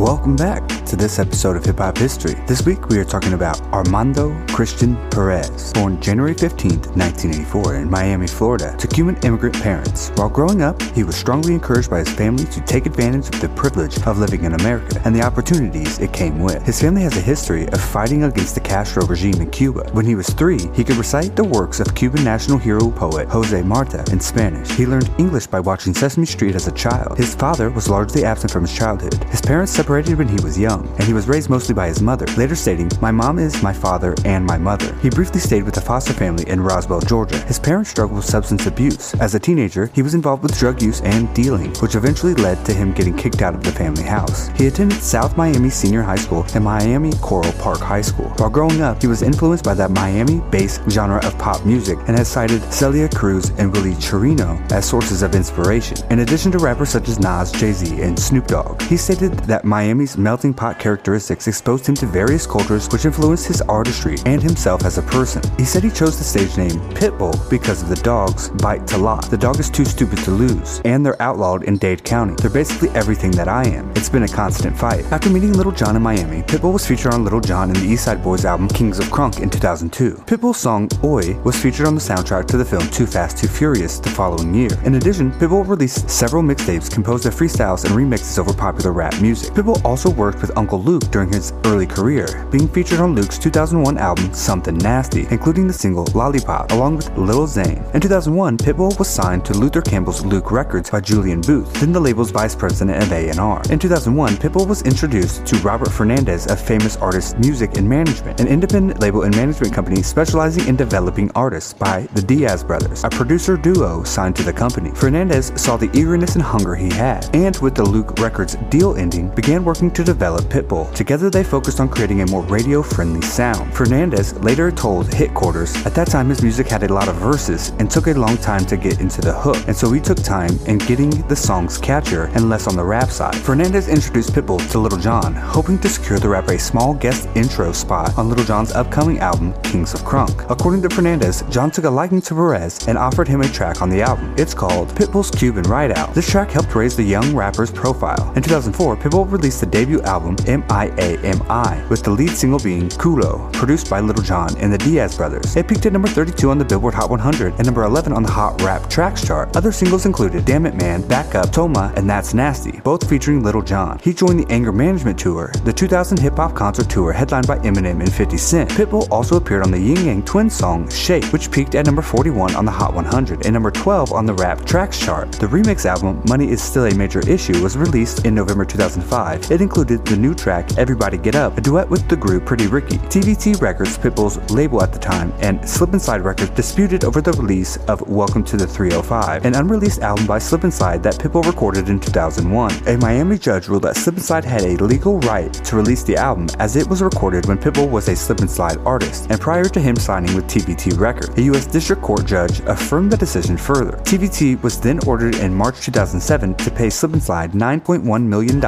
Welcome back to this episode of Hip Hop History. This week we are talking about Armando Christian Perez, born January 15, 1984, in Miami, Florida, to Cuban immigrant parents. While growing up, he was strongly encouraged by his family to take advantage of the privilege of living in America and the opportunities it came with. His family has a history of fighting against the Castro regime in Cuba. When he was three, he could recite the works of Cuban national hero poet Jose Marti in Spanish. He learned English by watching Sesame Street as a child. His father was largely absent from his childhood. His parents separated when he was young, and he was raised mostly by his mother, later stating, My mom is my father and my mother. He briefly stayed with a foster family in Roswell, Georgia. His parents struggled with substance abuse. As a teenager, he was involved with drug use and dealing, which eventually led to him getting kicked out of the family house. He attended South Miami Senior High School and Miami Coral Park High School. While growing up, he was influenced by that Miami-based genre of pop music and has cited Celia Cruz and Willie Chirino as sources of inspiration, in addition to rappers such as Nas, Jay-Z, and Snoop Dogg. He stated that Miami's melting pot characteristics exposed him to various cultures which influenced his artistry and himself as a person. He said he chose the stage name Pitbull because of the dogs bite to lot. The dog is too stupid to lose, and they're outlawed in Dade County. They're basically everything that I am. It's been a constant fight. After meeting Little John in Miami, Pitbull was featured on Little John in the Eastside Boys album Kings of Crunk in 2002. Pitbull's song Oye was featured on the soundtrack to the film Too Fast, Too Furious the following year. In addition, Pitbull released several mixtapes composed of freestyles and remixes over popular rap music. Pitbull also worked with Uncle Luke during his early career, being featured on Luke's 2001 album Something Nasty, including the single Lollipop, along with Lil Zane. In 2001, Pitbull was signed to Luther Campbell's Luke Records by Julian Booth, then the label's vice president of A&R. In 2001, Pitbull was introduced to Robert Fernandez of Famous Artists Music and Management, an independent label and management company specializing in developing artists by the Diaz brothers, a producer duo signed to the company. Fernandez saw the eagerness and hunger he had, and with the Luke Records deal ending, began working to develop Pitbull. Together they focused on creating a more radio-friendly sound. Fernandez later told Hitquarters, at that time his music had a lot of verses and took a long time to get into the hook, and so he took time in getting the songs catchier and less on the rap side. Fernandez introduced Pitbull to Lil Jon, hoping to secure the rapper a small guest intro spot on Lil Jon's upcoming album, Kings of Crunk. According to Fernandez, John took a liking to Perez and offered him a track on the album. It's called Pitbull's Cuban Rideout. This track helped raise the young rapper's profile. In 2004, Pitbull released the debut album M.I.A.M.I., with the lead single being Culo, produced by Little John and the Diaz brothers. It peaked at number 32 on the Billboard Hot 100 and number 11 on the Hot Rap Tracks chart. Other singles included Damn It Man, Back Up, Toma, and That's Nasty, both featuring Little John. He joined the Anger Management Tour, the 2000 hip hop concert tour headlined by Eminem and 50 Cent. Pitbull also appeared on the Ying Yang Twins song Shake, which peaked at number 41 on the Hot 100 and number 12 on the Rap Tracks chart. The remix album Money Is Still a Major Issue was released in November 2005. It included the new track Everybody Get Up, a duet with the group Pretty Ricky. TVT Records, Pitbull's label at the time, and Slip and Slide Records disputed over the release of Welcome to the 305, an unreleased album by Slip and Slide that Pitbull recorded in 2001. A Miami judge ruled that Slip and Slide had a legal right to release the album as it was recorded when Pitbull was a Slip and Slide artist and prior to him signing with TVT Records. A U.S. District Court judge affirmed the decision further. TVT was then ordered in March 2007 to pay Slip and Slide $9.1 million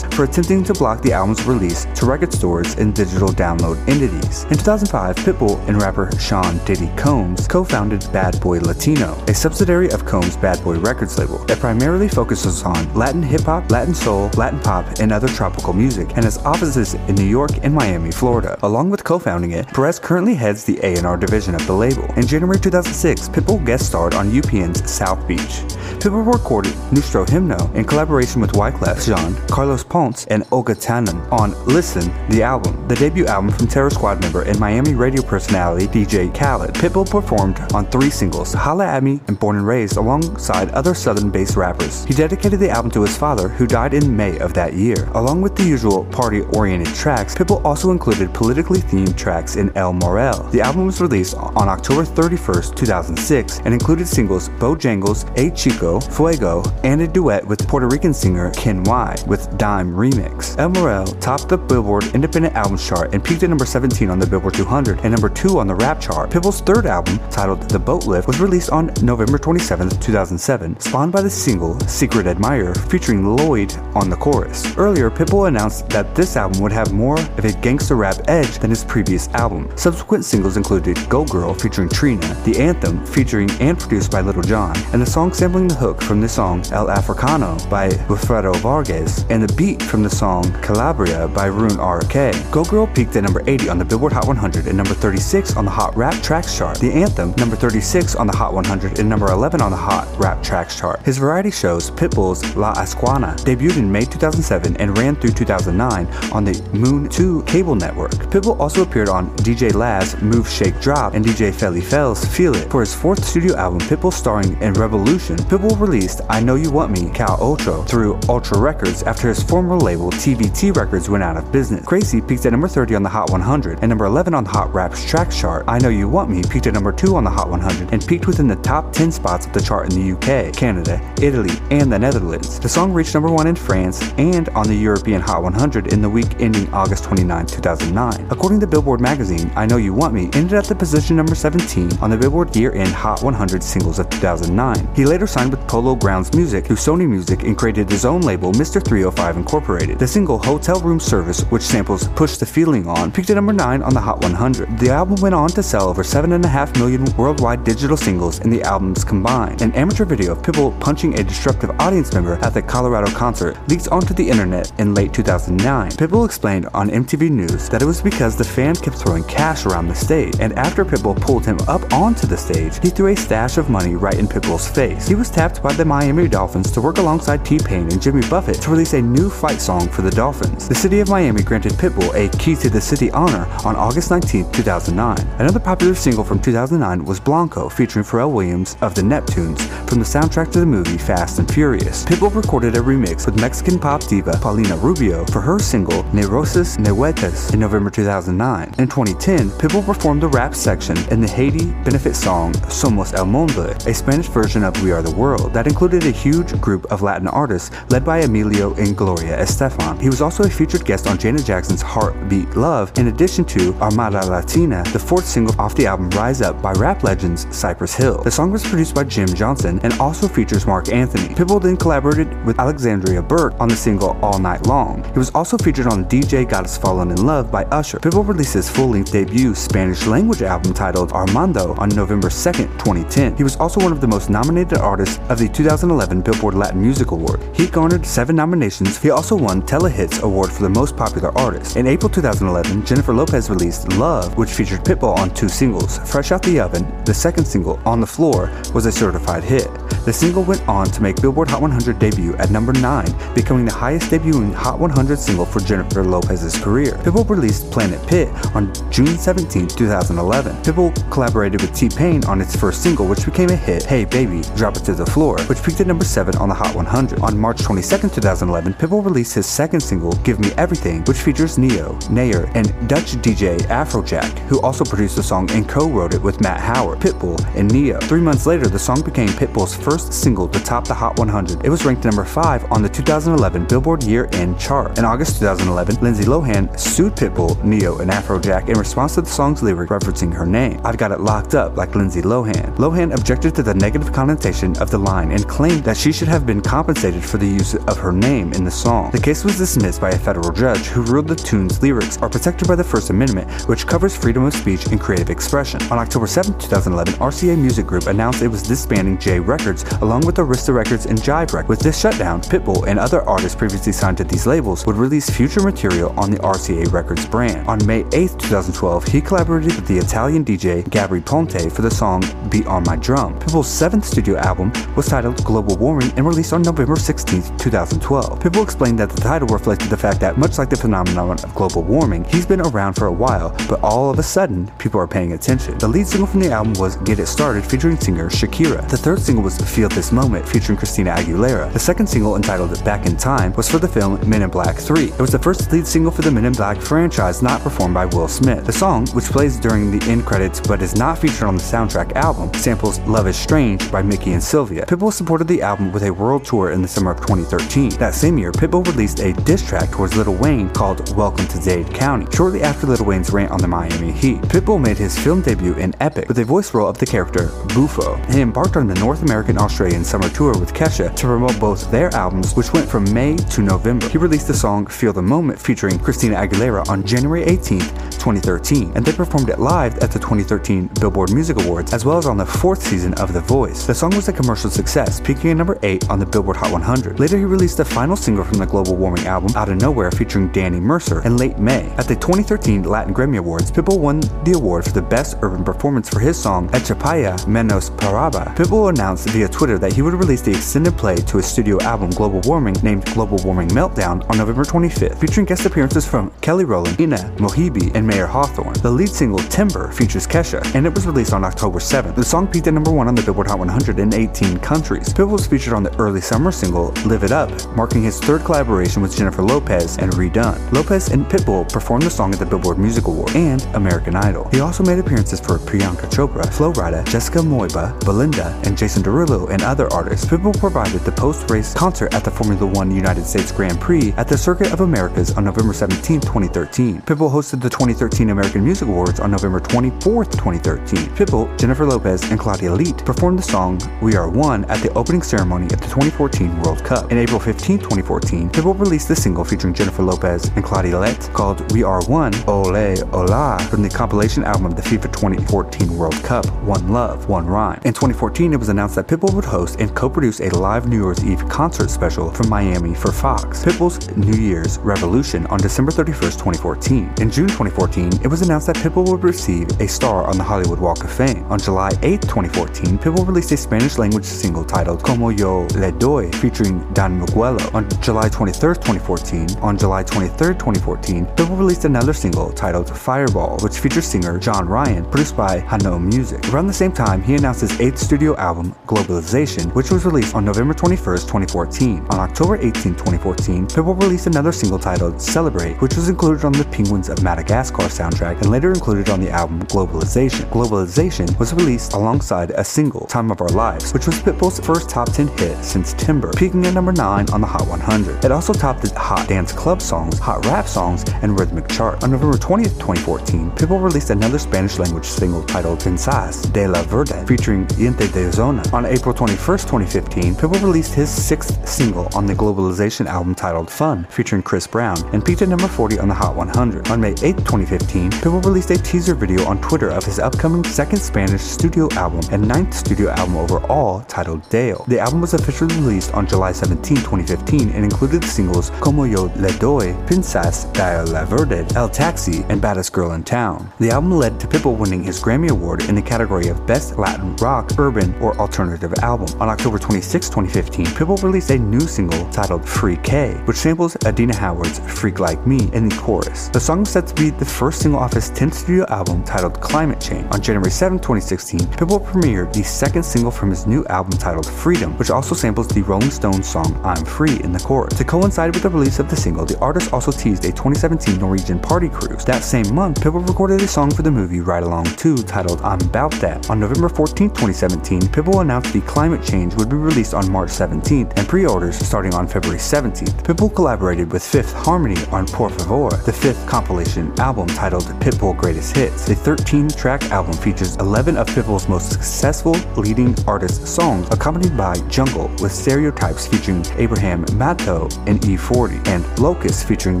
for attempting to block the album's release to record stores and digital download entities. In 2005, Pitbull and rapper Sean Diddy Combs co-founded Bad Boy Latino, a subsidiary of Combs' Bad Boy Records label that primarily focuses on Latin hip hop, Latin soul, Latin pop, and other tropical music, and has offices in New York and Miami, Florida. Along with co-founding it, Perez currently heads the A&R division of the label. In January 2006, Pitbull guest starred on UPN's South Beach. Pitbull recorded Nuestro Himno in collaboration with Wyclef Jean, Carlos Ponce, and Olga On Listen, the album, the debut album from Terror Squad member and Miami radio personality DJ Khaled. Pitbull performed on three singles, Holla At Me and Born and Raised, alongside other southern-based rappers. He dedicated the album to his father, who died in May of that year. Along with the usual party-oriented tracks, Pitbull also included politically themed tracks in El Mariel. The album was released on October 31st, 2006, and included singles Bojangles, Ay Chico, Fuego, and a duet with Puerto Rican singer Ken Y with Dime Remix. El Mariel topped the Billboard Independent Albums chart and peaked at number 17 on the Billboard 200 and number 2 on the rap chart. Pitbull's third album, titled The Boat Lift, was released on November 27, 2007, spawned by the single Secret Admirer featuring Lloyd on the chorus. Earlier, Pitbull announced that this album would have more of a gangster rap edge than his previous album. Subsequent singles included Go Girl featuring Trina, The Anthem featuring and produced by Little John, and the song sampling the hook from the song El Africano by Wilfredo Vargas and the beat from the song Calabria by Rune RK. Go Girl peaked at number 80 on the Billboard Hot 100 and number 36 on the Hot Rap Tracks chart. The Anthem, number 36 on the Hot 100 and number 11 on the Hot Rap Tracks chart. His variety shows, Pitbull's La Esquina, debuted in May 2007 and ran through 2009 on the mun2 cable network. Pitbull also appeared on DJ Laz Move Shake Drop and DJ Felli Fell's Feel It. For his fourth studio album, Pitbull starring in Revolution, Pitbull released I Know You Want Me, Cal Ultra, through Ultra Records after his former label TVT Records went out of business. Crazy peaked at number 30 on the Hot 100 and number 11 on the Hot Raps Tracks chart. I Know You Want Me peaked at number 2 on the Hot 100 and peaked within the top 10 spots of the chart in the UK, Canada, Italy, and the Netherlands. The song reached number 1 in France and on the European Hot 100 in the week ending August 29, 2009. According to Billboard magazine, I Know You Want Me ended at the position number 17 on the Billboard Year End Hot 100 singles of 2009. He later signed with Polo Grounds Music through Sony Music and created his own label, Mr. 305 Incorporated. The single Hotel Room Service, which samples Push the Feeling On, peaked at number 9 on the Hot 100. The album went on to sell over 7.5 million worldwide digital singles in the albums combined. An amateur video of Pitbull punching a disruptive audience member at the Colorado concert leaked onto the internet in late 2009. Pitbull explained on MTV News that it was because the fan kept throwing cash around the stage, and after Pitbull pulled him up onto the stage, he threw a stash of money right in Pitbull's face. He was tapped by the Miami Dolphins to work alongside T-Pain and Jimmy Buffett to release a new fight song for the Dolphins. The city of Miami granted Pitbull a Key to the City honor on August 19, 2009. Another popular single from 2009 was Blanco, featuring Pharrell Williams of the Neptunes from the soundtrack to the movie Fast and Furious. Pitbull recorded a remix with Mexican pop diva Paulina Rubio for her single Neurosis Neuetas in November 2009. In 2010, Pitbull performed the rap section in the Haiti benefit song Somos El Mundo, a Spanish version of We Are the World that included a huge group of Latin artists led by Emilio and Gloria Estefan. He was also a featured guest on Janet Jackson's Heartbeat Love, in addition to Armada Latina, the fourth single off the album Rise Up by rap legends Cypress Hill. The song was produced by Jim Jonsin and also features Marc Anthony. Pitbull then collaborated with Alexandra Burke on the single All Night Long. He was also featured on DJ Got Us Fallen in Love by Usher. Pitbull released his full-length debut Spanish language album titled Armando on November 2nd, 2010. He was also one of the most nominated artists of the 2011 Billboard Latin Music Award. He garnered seven nominations. He also won Telehits Award for the most popular artist. In April 2011, Jennifer Lopez released Love, which featured Pitbull on two singles. Fresh Out the Oven, the second single, On the Floor, was a certified hit. The single went on to make Billboard Hot 100 debut at number 9, becoming the highest debuting Hot 100 single for Jennifer Lopez's career. Pitbull released Planet Pit on June 17, 2011. Pitbull collaborated with T-Pain on its first single, which became a hit, Hey Baby, Drop It to the Floor, which peaked at number 7 on the Hot 100. On March 22, 2011, Pitbull released his second single, Give Me Everything, which features Ne-Yo, Nayer, and Dutch DJ Afrojack, who also produced the song and co-wrote it with Matt Howard, Pitbull, and Ne-Yo. Three months later, the song became Pitbull's first single to top the Hot 100. It was ranked number 5 on the 2011 Billboard Year End chart. In August 2011, Lindsay Lohan sued Pitbull, Ne-Yo, and Afrojack in response to the song's lyric referencing her name. I've got it locked up like Lindsay Lohan. Lohan objected to the negative connotation of the line and claimed that she should have been compensated for the use of her name in the song. The case was dismissed by a federal judge who ruled the tune's lyrics are protected by the First Amendment, which covers freedom of speech and creative expression. On October 7, 2011, RCA Music Group announced it was disbanding J Records along with Arista Records and Jive Records. With this shutdown, Pitbull and other artists previously signed to these labels would release future material on the RCA Records brand. On May 8, 2012, he collaborated with the Italian DJ Gabry Ponte for the song Beat on My Drum. Pitbull's seventh studio album was titled Global Warming and released on November 16, 2012. Pitbull explained that the title reflected the fact that, much like the phenomenon of global warming, he's been around for a while, but all of a sudden, people are paying attention. The lead single from the album was Get It Started featuring singer Shakira. The third single was Feel This Moment featuring Christina Aguilera. The second single, entitled Back in Time, was for the film Men in Black 3. It was the first lead single for the Men in Black franchise not performed by Will Smith. The song, which plays during the end credits but is not featured on the soundtrack album, samples Love is Strange by Mickey and Sylvia. Pitbull supported the album with a world tour in the summer of 2013. That same year, Pitbull released a diss track towards Lil Wayne called Welcome to Dade County, shortly after Lil Wayne's rant on the Miami Heat. Pitbull made his film debut in Epic with a voice role of the character Bufo. He embarked on the North American Australian summer tour with Kesha to promote both their albums, which went from May to November. He released the song Feel the Moment featuring Christina Aguilera on January 18, 2013, and they performed it live at the 2013 Billboard Music Awards, as well as on the fourth season of The Voice. The song was a commercial success, peaking at number 8 on the Billboard Hot 100. Later, he released the final single from the Global Warming album, Out of Nowhere, featuring Danny Mercer, in late May. At the 2013 Latin Grammy Awards, Pitbull won the award for the Best Urban Performance for his song Echapaya Menos Paraba. Pitbull announced via Twitter that he would release the extended play to his studio album Global Warming, named Global Warming Meltdown, on November 25th, featuring guest appearances from Kelly Rowland, Ina Mohibi, and Mayer Hawthorne. The lead single, Timber, features Kesha, and it was released on October 7th. The song peaked at number 1 on the Billboard Hot 100 in 18 countries. Pitbull was featured on the early summer single, Live It Up, marking his third collaboration with Jennifer Lopez and Redone. Lopez and Pitbull performed the song at the Billboard Music Award and American Idol. He also made appearances for Priyanka Chopra, Flo Rida, Jessica Mauboy, Belinda, and Jason Derulo, and other artists. Pitbull provided the post-race concert at the Formula One United States Grand Prix at the Circuit of Americas on November 17, 2013. Pitbull hosted the 2013 American Music Awards on November 24, 2013. Pitbull, Jennifer Lopez, and Claudia Leitte performed the song We Are One at the opening ceremony at the 2014 World Cup. In April 15, 2014, Pitbull released the single featuring Jennifer Lopez and Claudia Leitte called We Are One, Ole Ola, from the compilation album of the FIFA 2014 World Cup, One Love, One Rhyme. In 2014, it was announced that Pitbull would host and co-produce a live New Year's Eve concert special from Miami for Fox. Pitbull's New Year's Revolution on December 31st, 2014. In June 2014, it was announced that Pitbull would receive a star on the Hollywood Walk of Fame. On July 8, 2014, Pitbull released a Spanish language single titled Como Yo Le Doy featuring Don Miguelo. On July 23, 2014, on July 23, 2014, Pitbull released another single titled Fireball, which features singer John Ryan, produced by Hano Music. Around the same time, he announced his eighth studio album, Globalization, which was released on November 21, 2014. On October 18, 2014, Pitbull released another single titled Celebrate, which was included on the Penguins of Madagascar soundtrack and later included on the album Globalization. Globalization was released alongside a single, Time of Our Lives, which was Pitbull's first top 10 hit since Timber, peaking at number 9 on the Hot 100. It also topped the Hot Dance Club songs, Hot Rap songs, and Rhythmic chart. On November 20th, 2014, Pitbull released another Spanish language single titled Pensás de la Verde, featuring Gente de Zona. On April 21st, 2015, Pitbull released his sixth single on the Globalization album titled Fun, featuring Chris Brown, and peaked at number 40 on the Hot 100. On May 8th, 2015, Pitbull released a teaser video on Twitter of his upcoming second Spanish studio album and ninth studio album overall titled Dale. The album was officially released on July 17, 2015 and included singles Como Yo Le Doy, Princess de la Verde, El Taxi, and Baddest Girl in Town. The album led to Pitbull winning his Grammy Award in the category of Best Latin Rock, Urban, or Alternative Album. On October 26, 2015, Pitbull released a new single titled Free K, which samples Adina Howard's Freak Like Me in the chorus. The song is set to be the first single off his 10th studio album titled Climate Change. On January 7, 2016, Pitbull premiered the second single from his new album titled Freedom, which also samples the Rolling Stones song I'm Free in the chorus. To coincide with the release of the single, the artist also teased a 2017 Norwegian party cruise. That same month, Pitbull recorded a song for the movie Ride Along 2 titled I'm About That. On November 14, 2017, Pitbull announced the Climate Change would be released on March 17th and pre-orders starting on February 17th. Pitbull collaborated with Fifth Harmony on Por Favor, the fifth compilation album titled Pitbull Greatest Hits. The 13-track album features 11 of Pitbull's most successful leading artist songs, accompanied by Jungle with Stereotypes featuring Abraham Mateo and E40, and Locust featuring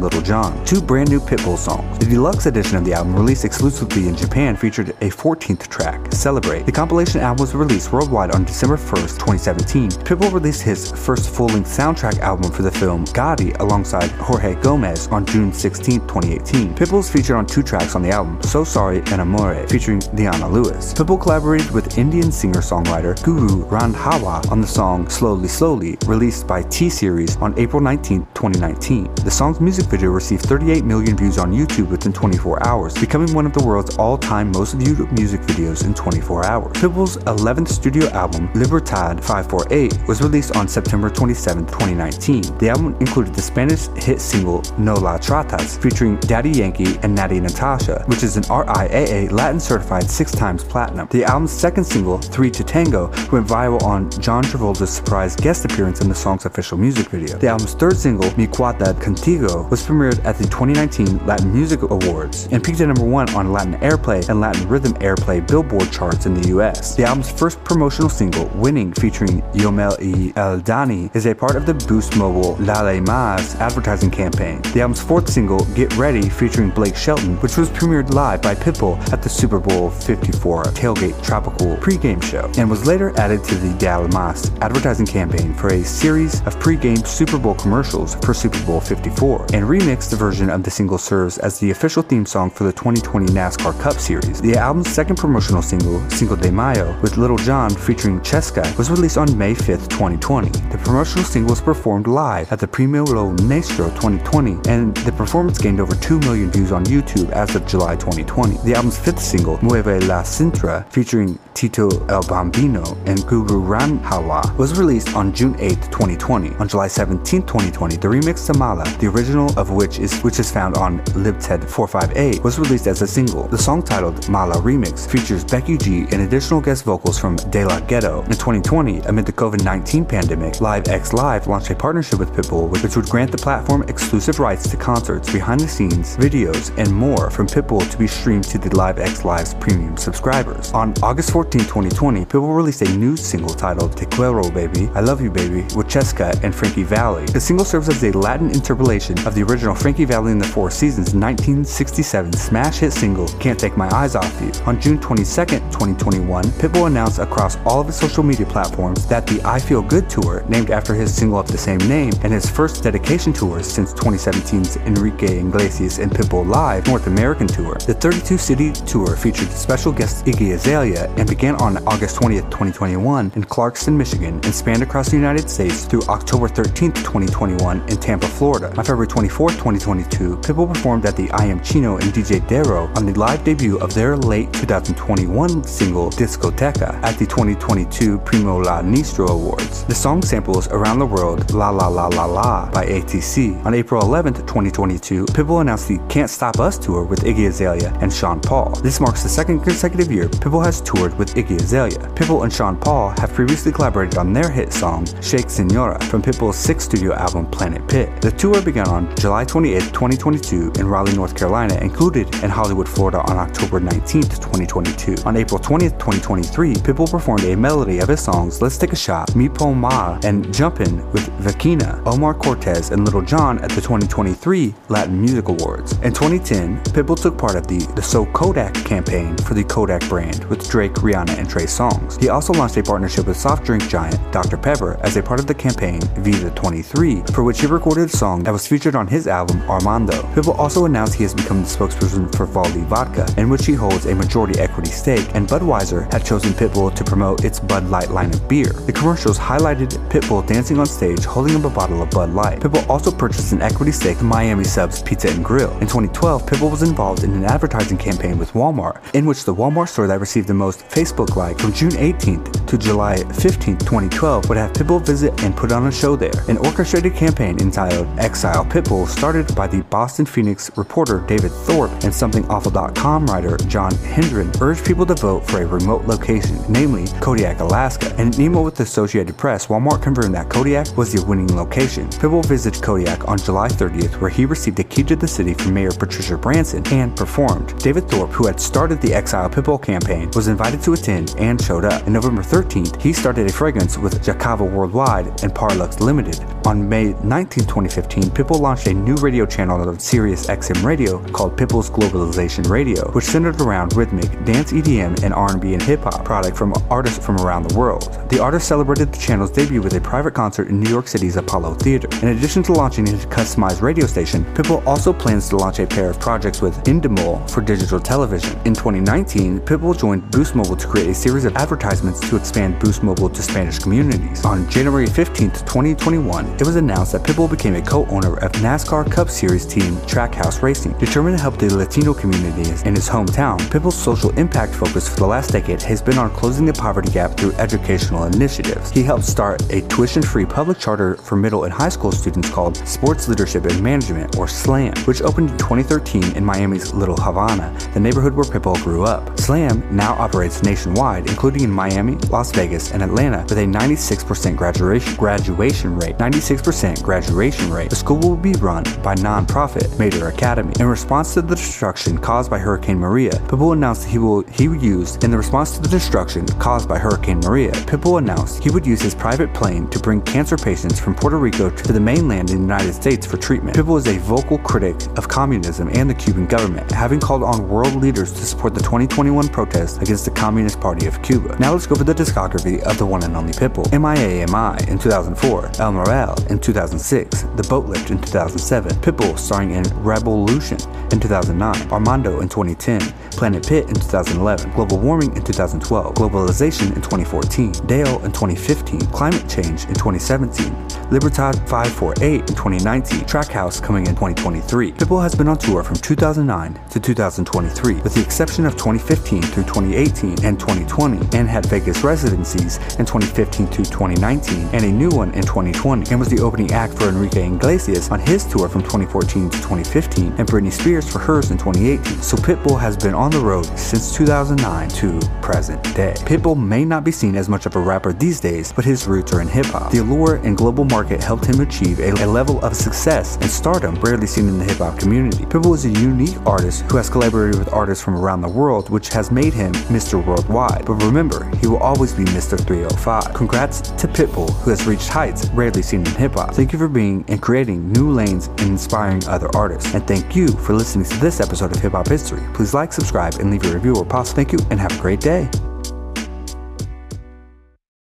Little John, two brand new Pitbull songs. The deluxe edition of the album, released exclusively in Japan, featured a 14th track, Celebrate. The compilation album was released worldwide on December 1st, 2017. Pitbull released his first full-length soundtrack album for the film Gotti alongside Jorge Gomez on June 16, 2018. Pitbull is featured on two tracks on the album, So Sorry and Amore, featuring Diana Lewis. Pitbull collaborated with Indian singer-songwriter Guru Randhawa on the song Slowly Slowly, released by T-Series on April 19, 2019. The song's music video received 38 million views on YouTube within 24 hours, becoming one of the world's all-time most viewed music videos in 24 hours. Pitbull's 11th studio album, Libertad 548, was released on September 27, 2019. The album included the Spanish hit single No La Tratas, featuring Daddy Yankee and Natti Natasha, which is an RIAA Latin certified six times platinum. The album's second single, Three to Tango, went viral on John Travolta's surprise guest appearance in the song's official music video. The album's third single, Mi Cuarta Contigo, was premiered at the 2019 Latin Music Awards and peaked at number one on Latin Airplay and Latin Rhythm Airplay Billboard charts in the US. The album's first promotional single, Winning, featuring Yomel y El Dani, is a part of the Boost Mobile Lale Mas advertising campaign. The album's fourth single, Get Ready, featuring Blake Shelton, which was premiered live by Pitbull at the Super Bowl 54 Tailgate Tropical pregame show, and was later added to the Del Mas advertising campaign for a series of pre-game Super Bowl commercials for Super Bowl 54, and remixed version of the single serves as the official theme song for the 2020 NASCAR Cup Series. The album's second promotional single, Cinco de Mayo, with Lil Jon featuring Chesca, was released on May 5, 2020. The promotional single was performed live at the Premio Lo Nuestro 2020, and the performance gained over 2 million views on YouTube as of July 2020. The album's fifth single, Mueve la Cintura, featuring Tito El Bambino and Guru Randhawa, was released on June 8, 2020. On July 17, 2020, the remix to Mala, the original of which is which is found on Libertad 458, was released as a single. The song titled Mala Remix features Becky G and additional guest vocals from De La Ghetto. In 2020, amid the COVID-19 pandemic, Live X Live launched a partnership with Pitbull, which would grant the platform exclusive rights to concerts, behind-the-scenes videos, and more from Pitbull to be streamed to the Live X Live's premium subscribers. On August 14, 2020, Pitbull released a new single titled Te Quiero Baby, I Love You Baby, with Chesca and Frankie Valli. The single serves as a Latin interpolation of the original Frankie Valli and the Four Seasons 1967 smash hit single Can't Take My Eyes Off You. On June 22, 2021, Pitbull announced across all of his social media platforms that the I Feel Good tour, named after his single of the same name, and his first dedication tour since 2017's Enrique Iglesias and Pitbull Live North American tour. The 32 city tour featured special guest Iggy Azalea and began on August 20th, 2021 in Clarkston, Michigan and spanned across the United States through October 13th, 2021 in Tampa, Florida. On February 24th, 2022, Pitbull performed at the I Am Chino and DJ Darrow on the live debut of their late 2021 single Discoteca at the 2022 Premio Lo Nuestro Awards. The song samples Around the World La La La La La by ATC. On April 11th, 2022, Pitbull announced the Can't Stop Us tour with Iggy Azalea and Sean Paul. This marks the second consecutive year Pitbull has toured with Iggy Azalea. Pitbull and Sean Paul have previously collaborated on their hit song Shake Senora from Pitbull's sixth studio album Planet Pit. The tour began on July 28, 2022 in Raleigh, North Carolina, and concluded in Hollywood, Florida on October 19, 2022. On April 20, 2023, Pitbull performed a melody of his songs Let's Take a Shot, Mi Po Mal, and Jumpin' with Vakina, Omar Cortez, and Little John at the 2023 Latin Music Awards. In 2010, Pitbull took part of the, the So Kodak campaign for the Kodak brand with Drake, Rihanna, and Trey Songz. He also launched a partnership with soft drink giant Dr. Pepper as a part of the campaign Vida 23, for which he recorded a song that was featured on his album Armando. Pitbull also announced he has become the spokesperson for Valdi Vodka, in which he holds a majority equity stake, and Budweiser had chosen Pitbull to promote its Bud Light line of beer. The commercials highlighted Pitbull dancing on stage holding up a bottle of Bud Light. Pitbull also purchased an equity stake in Miami Subs Pizza and Grill. In 2012, Pitbull was involved in an advertising campaign with Walmart, in which the Walmart store that received the most Facebook likes from June 18th to July 15, 2012 would have Pitbull visit and put on a show there. An orchestrated campaign entitled Exile Pitbull started by the Boston Phoenix reporter David Thorpe and SomethingAwful.com writer Jon Hendren urged people to vote for a remote location, namely Kodiak, Alaska. In an email with the Associated Press, Walmart confirmed that Kodiak was the winning location. Pitbull visited Kodiak on July 30th, where he received a key to the city from Mayor Patricia Branson and performed. David Thorpe, who had started the Exile Pitbull campaign, was invited to attend and showed up. On November 13th, he started a fragrance with Jacavi Worldwide and Parlux Limited. On May 19, 2015, Pitbull launched a new radio channel on Sirius XM Radio called Pitbull's Globalization Radio, which centered around rhythmic, dance EDM, and R&B and hip hop product from artists from around the world. The artist celebrated the channel's debut with a private concert in New York City's Apollo Theater. In addition to launching his customized radio station, Pitbull also plans to launch a pair of projects with Endemol for digital television. In 2019, Pitbull joined Boost Mobile to create a series of advertisements to expand Boost Mobile to Spanish communities. On January 15, 2021, it was announced that Pitbull became a co-owner of NASCAR Cup Series team Trackhouse Racing. Determined to help the Latino communities in his hometown, Pitbull's social impact focus for the last decade has been on closing the poverty gap through educational initiatives. He helped start a tuition-free public charter for middle and high school students called Sports Leadership and Management, or SLAM, which opened in 2013 in Miami's Little Havana, the neighborhood where Pitbull grew up. SLAM now operates nationwide, including in Miami, Las Vegas, and Atlanta, with a 96% graduation graduation rate. 96% graduation rate. The school will be run by nonprofit Mater Academy. In response to the destruction caused by Hurricane Maria, Pitbull announced he will he used in the response to the destruction caused by Hurricane Maria. Pitbull announced he would use his private plane to bring cancer patients from Puerto Rico to the mainland in the United States for treatment. Pitbull is a vocal critic of communism and the Cuban government, having called on world leaders to support the 2021 protests against the Communist Party of Cuba. Now let's go for the discography of the one and only Pitbull. MIA in 2004, El Mariel in 2006, The Boat Lift in 2007, Pitbull starring in Revolution in 2009, Armando in 2010, Planet Pit in 2011, Global Warming in 2012, Globalization in 2014, Dale in 2015, Climate Change in 2017, Libertad 548 in 2019, Trackhouse coming in 2023. Pitbull has been on tour from 2009 to 2023, with the exception of 2015 through 2018 and 2020, and had Vegas residencies in 2015 to 2019 and a new one in 2020, and was the opening act for Enrique Iglesias on his tour from 2014 to 2015, and Britney Spears for hers in 2018. So Pitbull has been on the road since 2009 to present day. Pitbull may not be seen as much of a rapper these days, but his roots are in hip hop. The allure and global market market helped him achieve a, a level of success and stardom rarely seen in the hip hop community. Pitbull is a unique artist who has collaborated with artists from around the world, which has made him Mr. Worldwide. But remember, he will always be Mr. 305. Congrats to Pitbull, who has reached heights rarely seen in hip hop. Thank you for being and creating new lanes and inspiring other artists. And thank you for listening to this episode of Hip Hop History. Please like, subscribe, and leave a review or possible. Thank you, and have a great day.